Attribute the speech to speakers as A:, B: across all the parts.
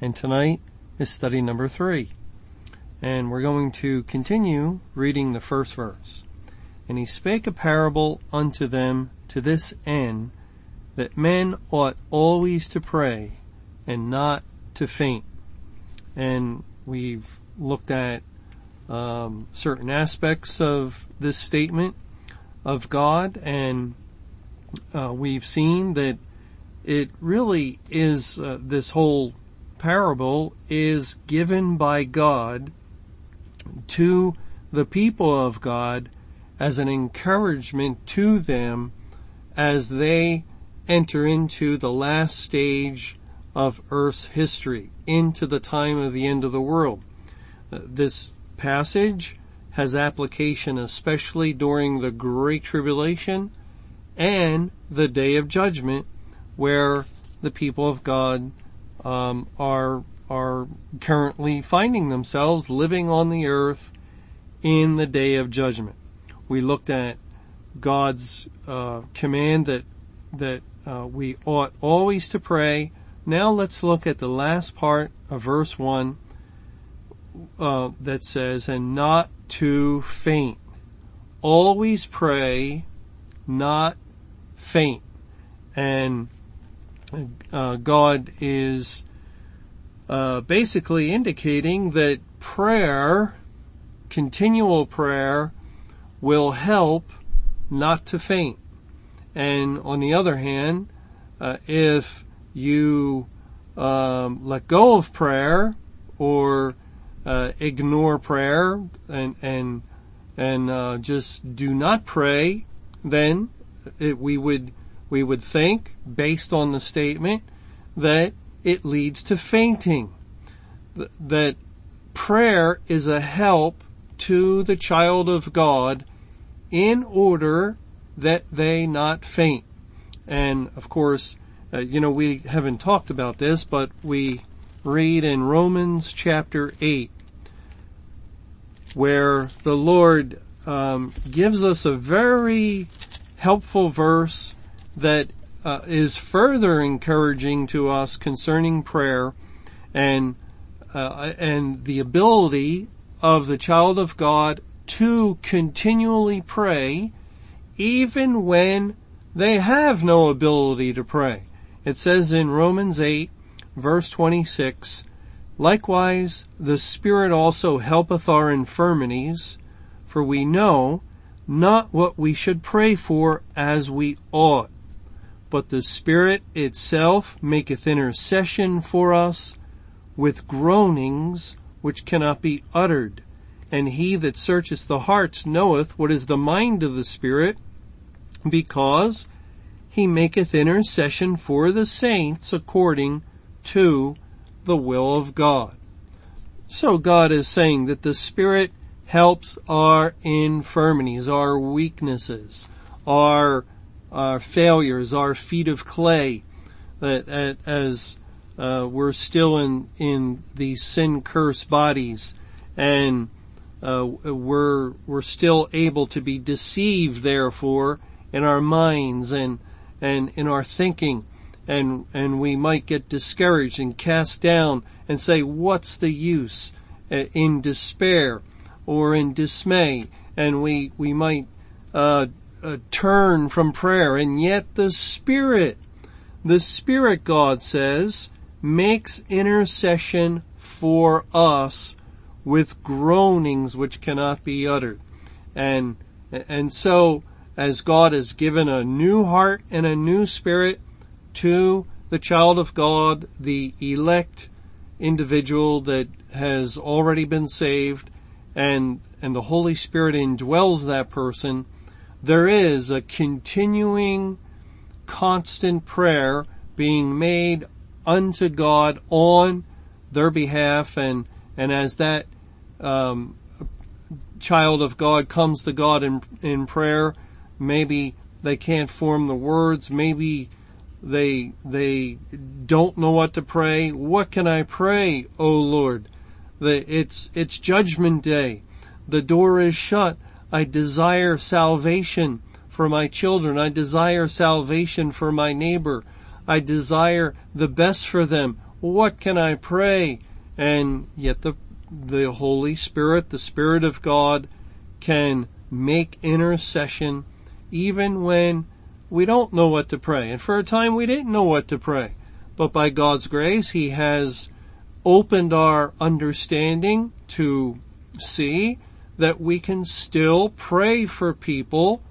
A: and tonight is study number three. And we're going to continue reading the first verse. And he spake a parable unto them to this end, that men ought always to pray and not to faint. And we've looked at um, certain aspects of this statement of God, and uh, we've seen that it really is uh, this whole parable is given by God to the people of God as an encouragement to them as they enter into the last stage of Earth's history, into the time of the end of the world. Uh, this passage has application especially during the Great Tribulation and the Day of Judgment where the people of God um, are are currently finding themselves living on the earth in the day of judgment. We looked at God's uh, command that that uh, we ought always to pray. Now let's look at the last part of verse one uh, that says, "And not to faint. Always pray, not faint." And uh, God is uh, basically indicating that prayer, continual prayer, will help not to faint. And on the other hand, uh, if you um, let go of prayer or uh, ignore prayer and and and uh, just do not pray, then it, we would we would think, based on the statement, that it leads to fainting. That prayer is a help to the child of God in order that they not faint. And of course, uh, you know, we haven't talked about this, but we read in Romans chapter 8 where the Lord um, gives us a very helpful verse that uh, is further encouraging to us concerning prayer and uh, and the ability of the child of God to continually pray even when they have no ability to pray. It says in Romans 8 verse 26, Likewise the Spirit also helpeth our infirmities, for we know not what we should pray for as we ought but the Spirit itself maketh intercession for us with groanings which cannot be uttered. And he that searcheth the hearts knoweth what is the mind of the Spirit, because he maketh intercession for the saints according to the will of God. So God is saying that the Spirit helps our infirmities, our weaknesses, our our failures, our feet of clay, that as uh, we're still in in these sin cursed bodies, and uh, we're we're still able to be deceived, therefore, in our minds and and in our thinking, and and we might get discouraged and cast down and say, "What's the use?" Uh, in despair or in dismay, and we we might uh, uh, turn from prayer, and yet the Spirit, the Spirit, God says, makes intercession for us with groanings which cannot be uttered. And, and so, as God has given a new heart and a new spirit to the child of God, the elect individual that has already been saved, and, and the Holy Spirit indwells that person, there is a continuing, constant prayer being made unto God on their behalf and, and as that, um, child of God comes to God in, in prayer, maybe they can't form the words, maybe they, they don't know what to pray. What can I pray, O Lord? The, it's, it's judgment day. The door is shut. I desire salvation for my children. I desire salvation for my neighbor. I desire the best for them. What can I pray? And yet the, the Holy Spirit, the Spirit of God can make intercession even when we don't know what to pray. And for a time we didn't know what to pray. But by God's grace, He has opened our understanding to see that we can still pray for people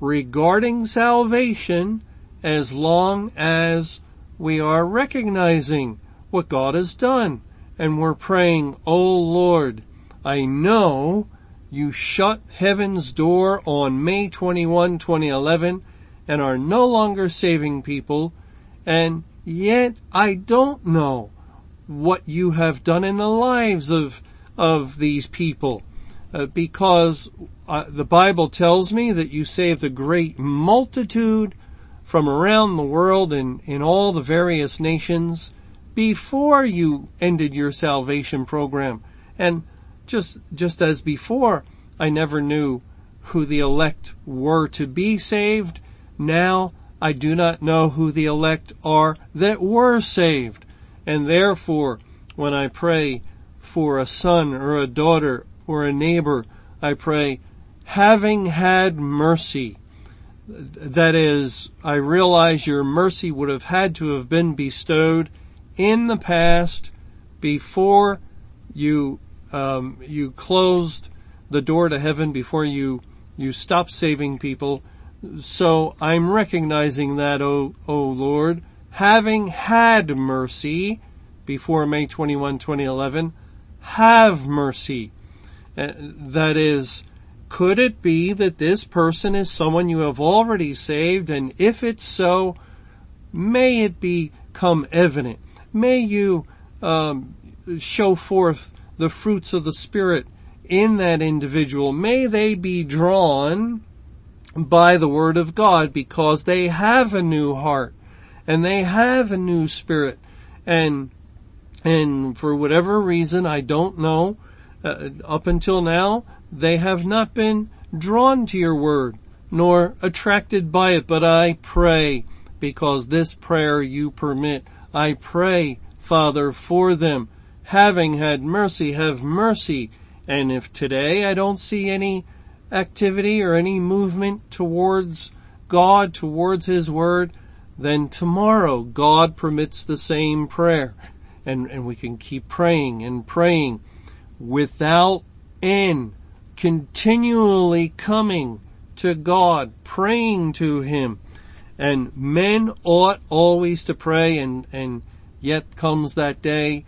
A: regarding salvation as long as we are recognizing what God has done. And we're praying, Oh Lord, I know you shut heaven's door on May 21, 2011 and are no longer saving people. And yet I don't know what you have done in the lives of, of these people. Uh, because uh, the Bible tells me that you saved a great multitude from around the world and in all the various nations before you ended your salvation program. And just, just as before, I never knew who the elect were to be saved. Now I do not know who the elect are that were saved. And therefore, when I pray for a son or a daughter or a neighbor, I pray, having had mercy, that is, I realize your mercy would have had to have been bestowed in the past before you um, you closed the door to heaven before you you stopped saving people. So I'm recognizing that, oh, oh Lord, having had mercy before May 21, 2011, have mercy. Uh, that is, could it be that this person is someone you have already saved? And if it's so, may it become evident. May you um, show forth the fruits of the Spirit in that individual. May they be drawn by the Word of God because they have a new heart and they have a new spirit and and for whatever reason I don't know uh, up until now they have not been drawn to your word nor attracted by it. But I pray because this prayer you permit I pray Father for them. Having had mercy have mercy. And if today I don't see any activity or any movement towards God, towards His Word, then tomorrow God permits the same prayer. And, and we can keep praying and praying without end, continually coming to God, praying to Him. And men ought always to pray and, and yet comes that day,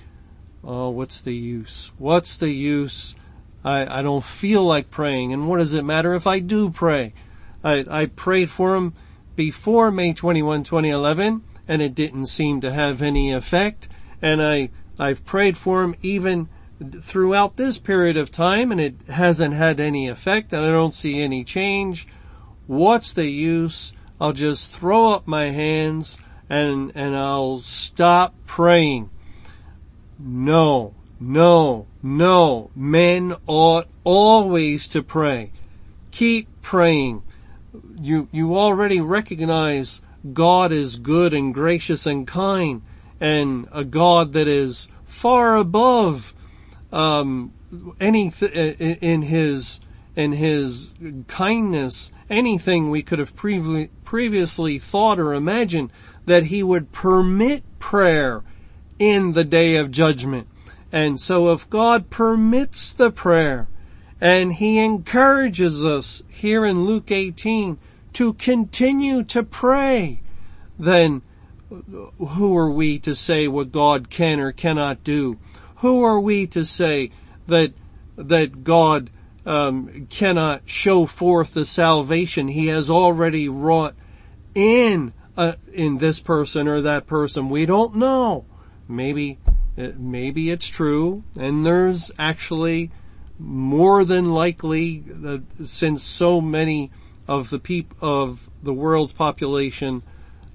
A: oh, what's the use? What's the use? I, I don't feel like praying. And what does it matter if I do pray? I, I prayed for him before May 21, 2011, and it didn't seem to have any effect. And I, I've prayed for him even throughout this period of time and it hasn't had any effect and I don't see any change. What's the use? I'll just throw up my hands and, and I'll stop praying. No, no, no. Men ought always to pray. Keep praying. You, you already recognize God is good and gracious and kind and a God that is far above, um, anything in his, in his kindness, anything we could have previ- previously thought or imagined that he would permit prayer in the day of judgment. And so if God permits the prayer and he encourages us here in Luke 18 to continue to pray, then who are we to say what God can or cannot do? Who are we to say that, that God um, cannot show forth the salvation he has already wrought in uh, in this person or that person. We don't know. Maybe uh, maybe it's true, and there's actually more than likely that since so many of the peop- of the world's population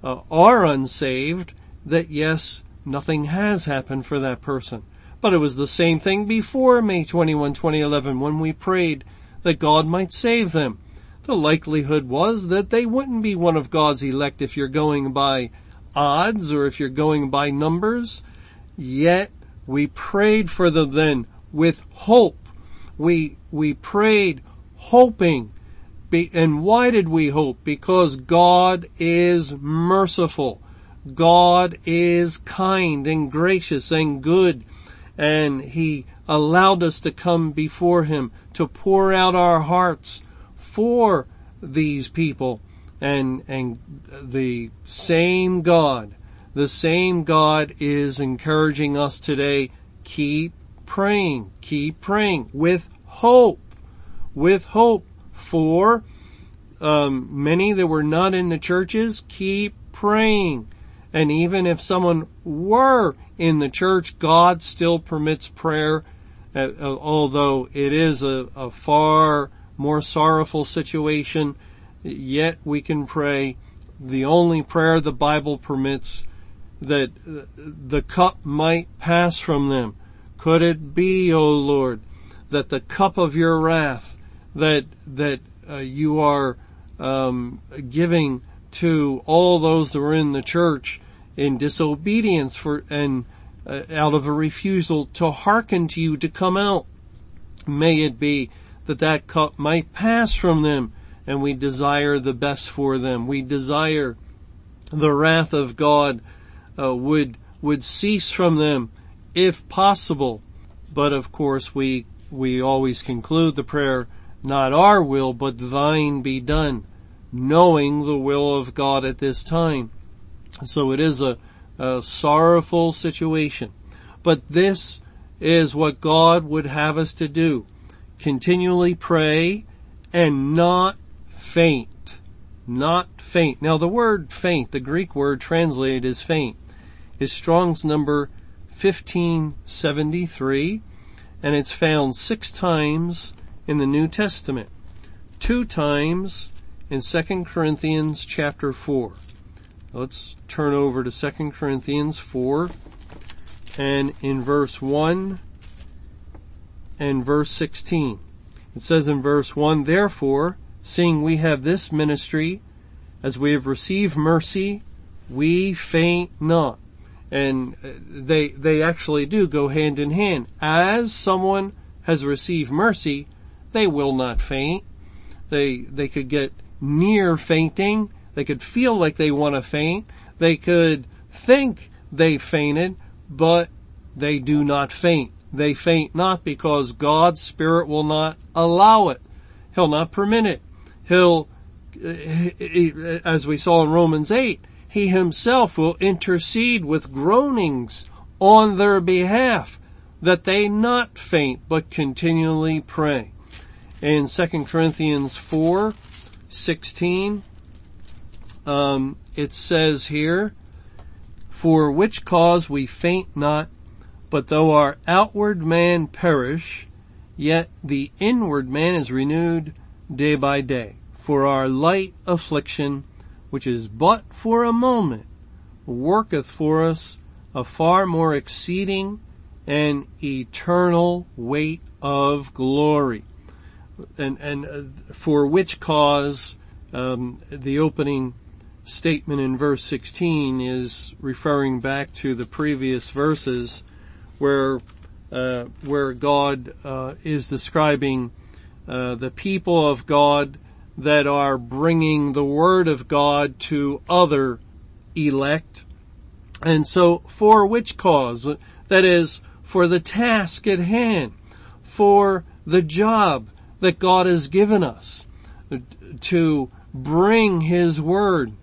A: uh, are unsaved, that yes, nothing has happened for that person. But it was the same thing before May 21, 2011 when we prayed that God might save them. The likelihood was that they wouldn't be one of God's elect if you're going by odds or if you're going by numbers. Yet we prayed for them then with hope. We, we prayed hoping. and why did we hope? Because God is merciful. God is kind and gracious and good and He allowed us to come before Him to pour out our hearts for these people and, and the same God, the same God is encouraging us today. Keep praying, keep praying with hope, with hope for um, many that were not in the churches. Keep praying, and even if someone were in the church, God still permits prayer, uh, uh, although it is a, a far more sorrowful situation, yet we can pray the only prayer the Bible permits that the cup might pass from them. Could it be, O Lord, that the cup of your wrath that that uh, you are um, giving to all those that were in the church in disobedience for and uh, out of a refusal to hearken to you to come out. May it be that that cup might pass from them and we desire the best for them. We desire the wrath of God uh, would would cease from them if possible. But of course we we always conclude the prayer not our will but thine be done knowing the will of God at this time. So it is a, a sorrowful situation. But this is what God would have us to do. Continually pray and not faint. Not faint. Now the word faint, the Greek word translated as faint, is Strong's number 1573 and it's found six times in the New Testament. Two times in 2 Corinthians chapter 4. Let's turn over to 2 Corinthians 4 and in verse 1 and verse 16. It says in verse 1, Therefore, seeing we have this ministry, as we have received mercy, we faint not. And uh, they, they actually do go hand in hand. As someone has received mercy, they will not faint. They, they could get near fainting, they could feel like they want to faint. They could think they fainted, but they do not faint. They faint not because God's Spirit will not allow it. He'll not permit it. He'll, as we saw in Romans 8, He Himself will intercede with groanings on their behalf that they not faint but continually pray. In 2 Corinthians 4, 16, um, it says here, for which cause we faint not, but though our outward man perish, yet the inward man is renewed day by day. For our light affliction, which is but for a moment, worketh for us a far more exceeding and eternal weight of glory. And, and uh, for which cause um, the opening statement in verse 16 is referring back to the previous verses where uh, where God uh, is describing uh, the people of God that are bringing the word of God to other elect. And so for which cause? That is, for the task at hand, for the job that God has given us to bring His word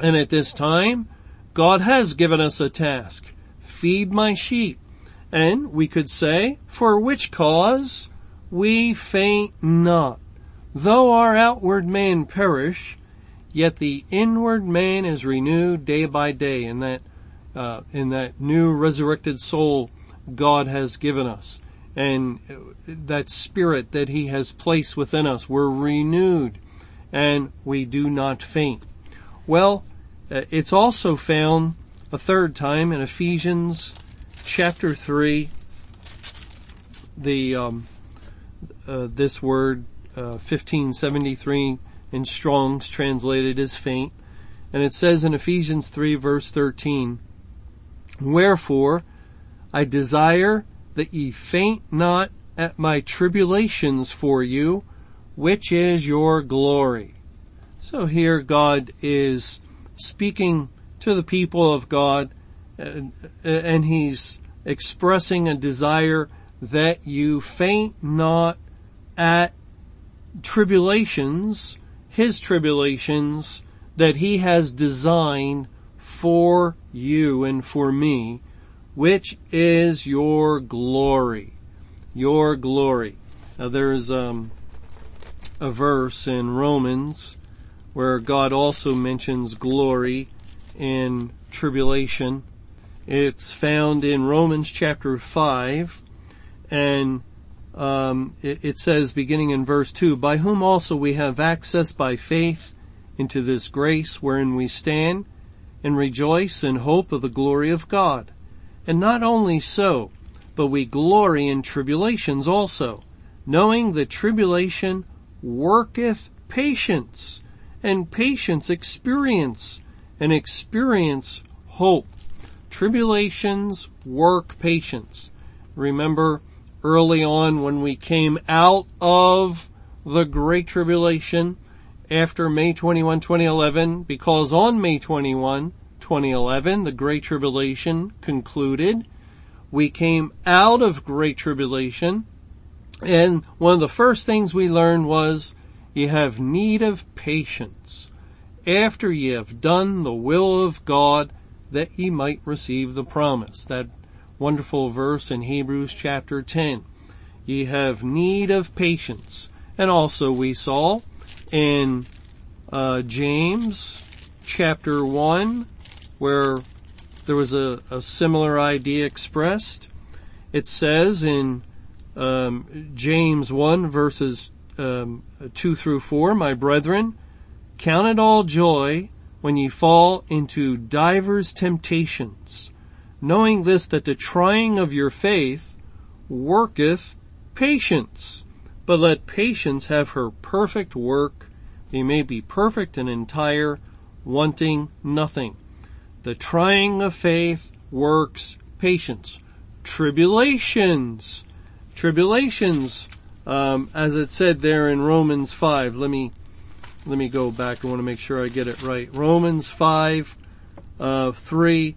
A: and at this time, God has given us a task. Feed my sheep. And we could say, for which cause we faint not. Though our outward man perish, yet the inward man is renewed day by day. And that uh, in that new resurrected soul God has given us and that spirit that he has placed within us. We're renewed and we do not faint. Well, it's also found a third time in Ephesians chapter 3, the, um, uh, this word, uh, 1573 in Strong's translated as faint. And it says in Ephesians 3 verse 13, Wherefore, I desire that ye faint not at my tribulations for you, which is your glory. So here God is speaking to the people of God and he's expressing a desire that you faint not at tribulations, his tribulations that he has designed for you and for me, which is your glory. Your glory. Now there's um, a verse in Romans where God also mentions glory in tribulation. It's found in Romans chapter 5 and um, it, it says beginning in verse 2, by whom also we have access by faith into this grace wherein we stand and rejoice in hope of the glory of God. And not only so, but we glory in tribulations also, knowing that tribulation worketh patience, and patience experience, and experience hope. Tribulations work patience. Remember early on when we came out of the Great Tribulation, after May 21, 2011, because on May 21, 2011, the Great Tribulation concluded. We came out of Great Tribulation, and one of the first things we learned was you have need of patience after ye have done the will of God that ye might receive the promise. That wonderful verse in Hebrews chapter 10. Ye have need of patience. And also we saw in uh, James chapter 1 where there was a, a similar idea expressed. It says in um, James 1 verses um, 2 through 4, My brethren, count it all joy when ye fall into divers temptations, knowing this that the trying of your faith worketh patience. But let patience have her perfect work, they may be perfect and entire, wanting nothing. The trying of faith works patience. Tribulations. Tribulations, um, as it said there in Romans 5. Let me, let me go back. I want to make sure I get it right. Romans 5, uh, 3.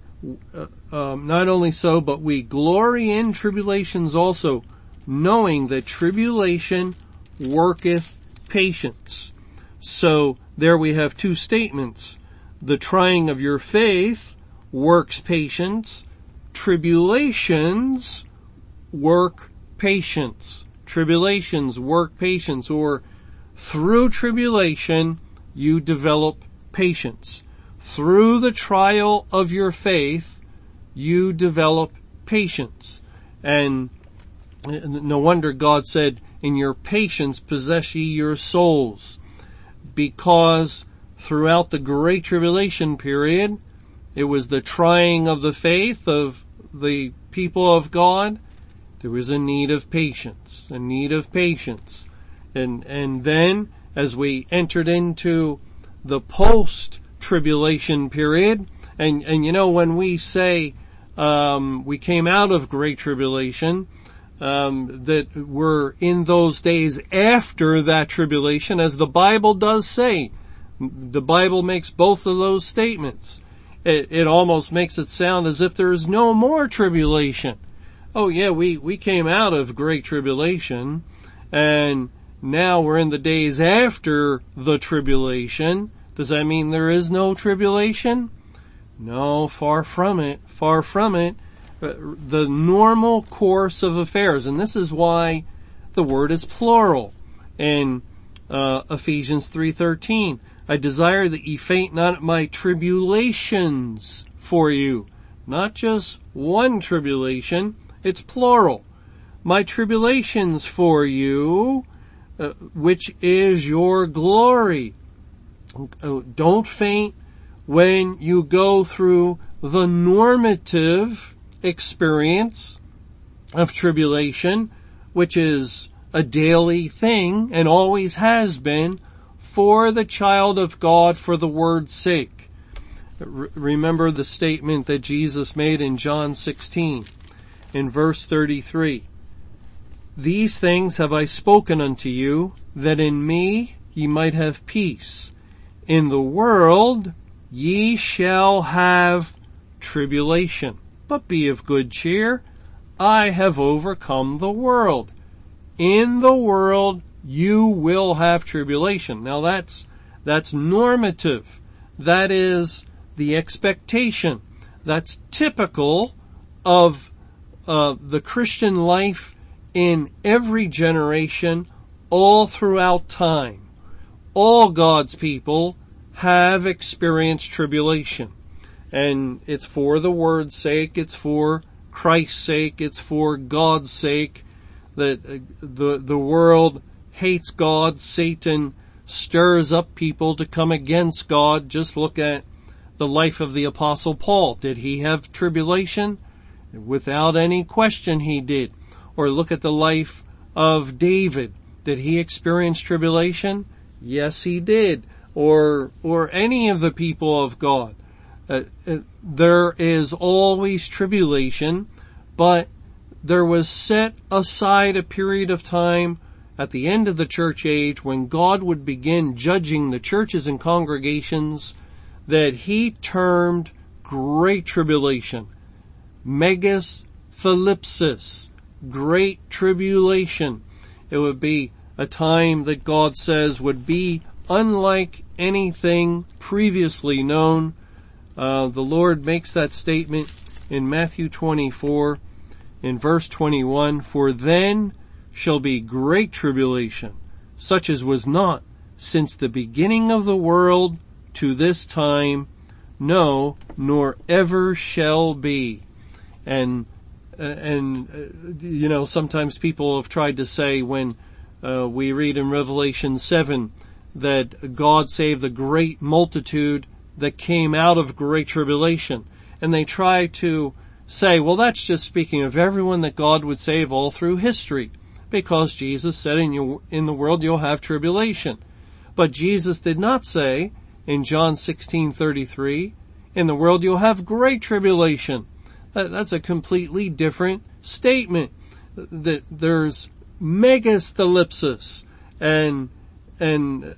A: Uh, um, not only so, but we glory in tribulations also, knowing that tribulation worketh patience. So there we have two statements. The trying of your faith works patience. Tribulations work patience. Tribulations work patience or through tribulation you develop patience. Through the trial of your faith you develop patience. And no wonder God said, in your patience possess ye your souls. Because throughout the Great Tribulation period, it was the trying of the faith of the people of God. There was a need of patience, a need of patience. And, and then as we entered into the post tribulation period, and, and you know, when we say, um, we came out of great tribulation, um, that were in those days after that tribulation, as the Bible does say. The Bible makes both of those statements. It, it almost makes it sound as if there is no more tribulation. Oh yeah, we, we came out of great tribulation and now we're in the days after the tribulation. Does that mean there is no tribulation? No, far from it, far from it. Uh, the normal course of affairs. And this is why the word is plural in uh, Ephesians 3.13. I desire that ye faint not at my tribulations for you, Not just one tribulation, it's plural. My tribulations for you, uh, which is your glory. Uh, don't faint when you go through the normative experience of tribulation, which is a daily thing and always has been for the child of God for the word's sake. remember the statement that Jesus made in John 16 in verse 33. These things have I spoken unto you that in me ye might have peace. In the world ye shall have tribulation, but be of good cheer. I have overcome the world. In the world you will have tribulation. Now that's, that's normative. That is the expectation. That's typical of uh, the Christian life in every generation all throughout time. All God's people have experienced tribulation. And it's for the word's sake, it's for Christ's sake, it's for God's sake that uh, the, the world hates God, Satan stirs up people to come against God. Just look at the life of the apostle Paul. Did he have tribulation? Without any question he did. Or look at the life of David. Did he experience tribulation? Yes, he did. Or, or any of the people of God. Uh, uh, there is always tribulation, but there was set aside a period of time at the end of the church age when God would begin judging the churches and congregations that he termed great tribulation. Megas thalipsis. Great tribulation. It would be a time that God says would be unlike anything previously known. Uh, the Lord makes that statement in Matthew 24 in verse 21, for then shall be great tribulation, such as was not since the beginning of the world to this time, no, nor ever shall be. And, uh, and, uh, you know, sometimes people have tried to say when, uh, we read in Revelation 7 that God saved the great multitude that came out of great tribulation. And they try to say, well, that's just speaking of everyone that God would save all through history because Jesus said in, you, in the world you'll have tribulation. But Jesus did not say in John 16:33, in the world you'll have great tribulation. That, that's a completely different statement. That there's megastalipsis and and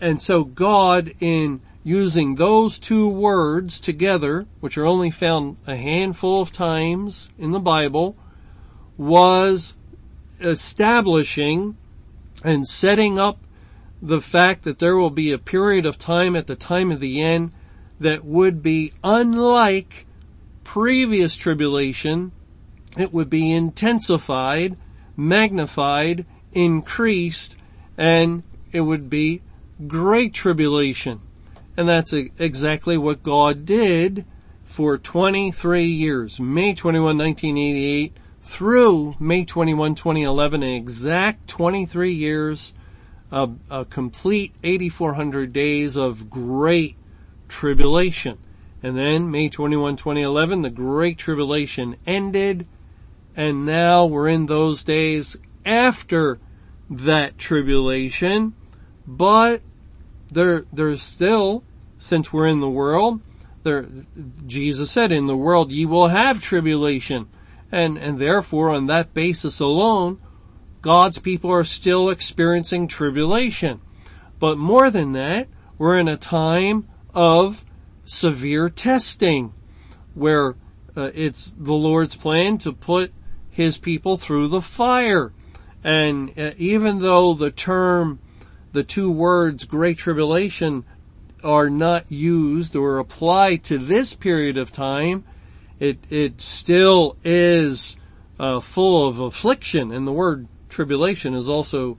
A: and so God in using those two words together, which are only found a handful of times in the Bible, was establishing and setting up the fact that there will be a period of time at the time of the end that would be unlike previous tribulation. It would be intensified, magnified, increased, and it would be great tribulation. And that's exactly what God did for 23 years. May 21, 1988 through May 21, 2011, an exact 23 years, a, a complete 8,400 days of great tribulation. And then May 21, 2011, the great tribulation ended, and now we're in those days after that tribulation, but there, there's still, since we're in the world, there, Jesus said, in the world ye will have tribulation. And, and therefore on that basis alone, God's people are still experiencing tribulation. But more than that, we're in a time of severe testing where uh, it's the Lord's plan to put his people through the fire. And uh, even though the term, the two words great tribulation are not used or applied to this period of time, it it still is uh, full of affliction, and the word tribulation is also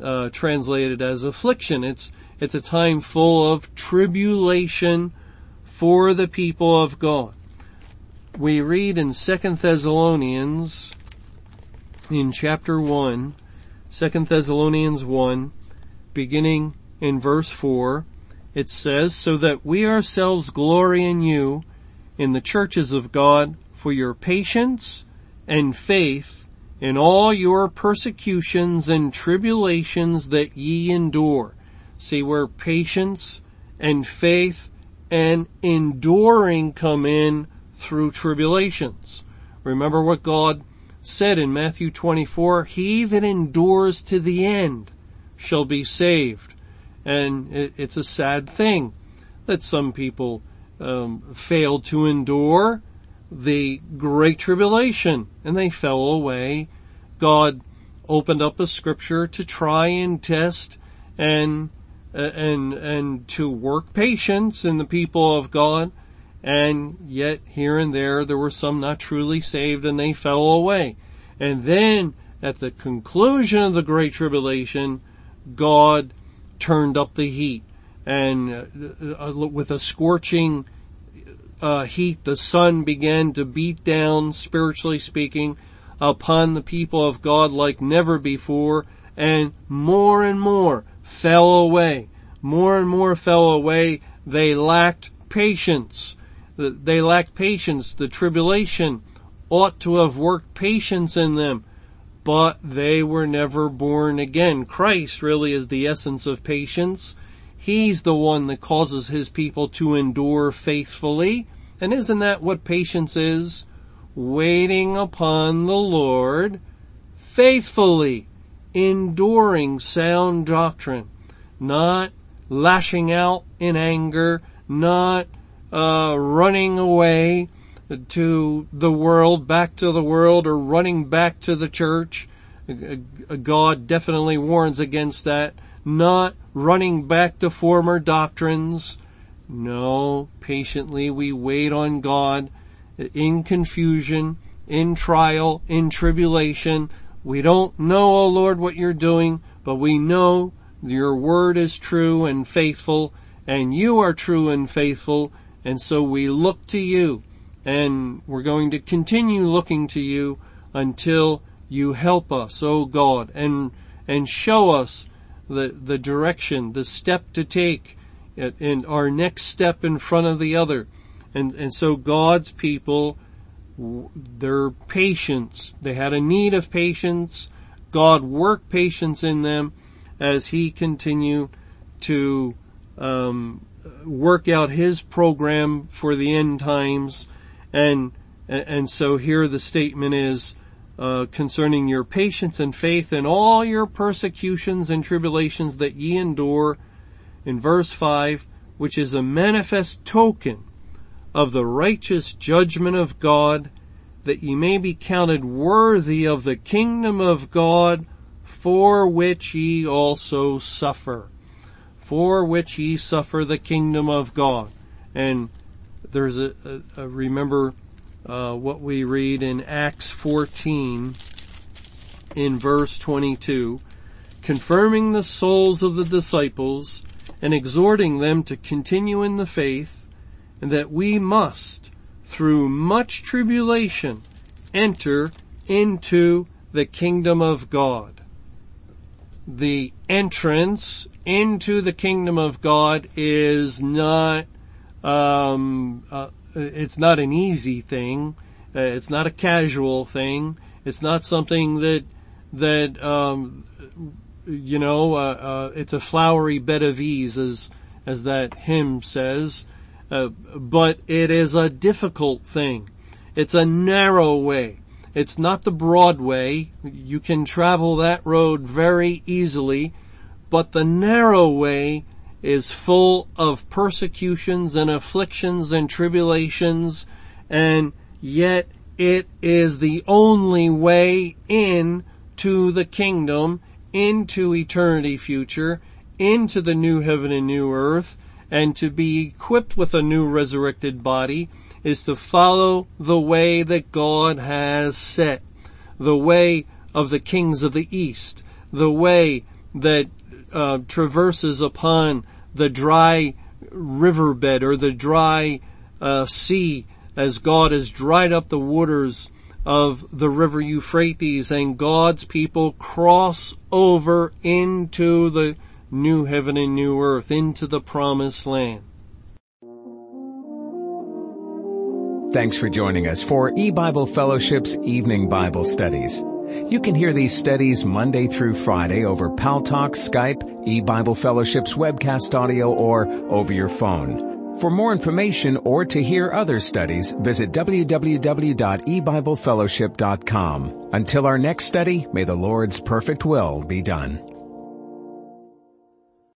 A: uh, translated as affliction. It's it's a time full of tribulation for the people of God. we read in Second Thessalonians in chapter 1, 2 Thessalonians 1, beginning in verse 4, it says, So that we ourselves glory in you in the churches of God for your patience and faith in all your persecutions and tribulations that ye endure. See where patience and faith and enduring come in through tribulations. Remember what God said in Matthew 24, he that endures to the end shall be saved. And it's a sad thing that some people um, failed to endure the great tribulation and they fell away. God opened up a scripture to try and test and and and to work patience in the people of God and yet here and there there were some not truly saved and they fell away. And then at the conclusion of the Great Tribulation, God turned up the heat and uh, uh, with a scorching uh, heat, the sun began to beat down, spiritually speaking, upon the people of God like never before, and more and more fell away. More and more fell away. They lacked patience. They lacked patience. The tribulation ought to have worked patience in them, but they were never born again. Christ really is the essence of patience. He's the one that causes his people to endure faithfully. And isn't that what patience is? Waiting upon the Lord faithfully, enduring sound doctrine, not lashing out in anger, not uh, running away to the world, back to the world, or running back to the church. God definitely warns against that. Not running back to former doctrines. No, patiently we wait on God in confusion, in trial, in tribulation. We don't know, O Lord, what you're doing, but we know your word is true and faithful, and you are true and faithful, and so we look to you and we're going to continue looking to you until you help us, oh God, and, and show us the, the direction, the step to take, and our next step in front of the other. And, and so God's people, their patience, they had a need of patience. God worked patience in them as He continued to um, work out his program for the end times. And, and so here the statement is, uh, concerning your patience and faith in all your persecutions and tribulations that ye endure in verse 5, which is a manifest token of the righteous judgment of God, that ye may be counted worthy of the kingdom of God, for which ye also suffer for which ye suffer the kingdom of God. And there's a, a, a remember uh, what we read in Acts 14 in verse 22, confirming the souls of the disciples and exhorting them to continue in the faith, and that we must, through much tribulation, enter into the kingdom of God. The entrance into the kingdom of God is not, um, uh, it's not an easy thing. Uh, it's not a casual thing. It's not something that, that, um, you know, uh, uh it's a flowery bed of ease as, as that hymn says. Uh, but it is a difficult thing. It's a narrow way. It's not the broad way. You can travel that road very easily but the narrow way is full of persecutions and afflictions and tribulations, and yet it is the only way in to the kingdom, into eternity future, into the new heaven and new earth, and to be equipped with a new resurrected body is to follow the way that God has set. The way of the kings of the east. The way that uh, traverses upon the dry riverbed or the dry uh, sea as God has dried up the waters of the river Euphrates and God's people cross over into the new heaven and new earth, into the promised land.
B: Thanks for joining us for E-Bible Fellowship's Evening Bible Studies. You can hear these studies Monday through Friday over Paltalk, Skype, E-Bible Fellowship's webcast audio, or over your phone. For more information or to hear other studies, visit www.ebiblefellowship.com. Until our next study, may the Lord's perfect will be done.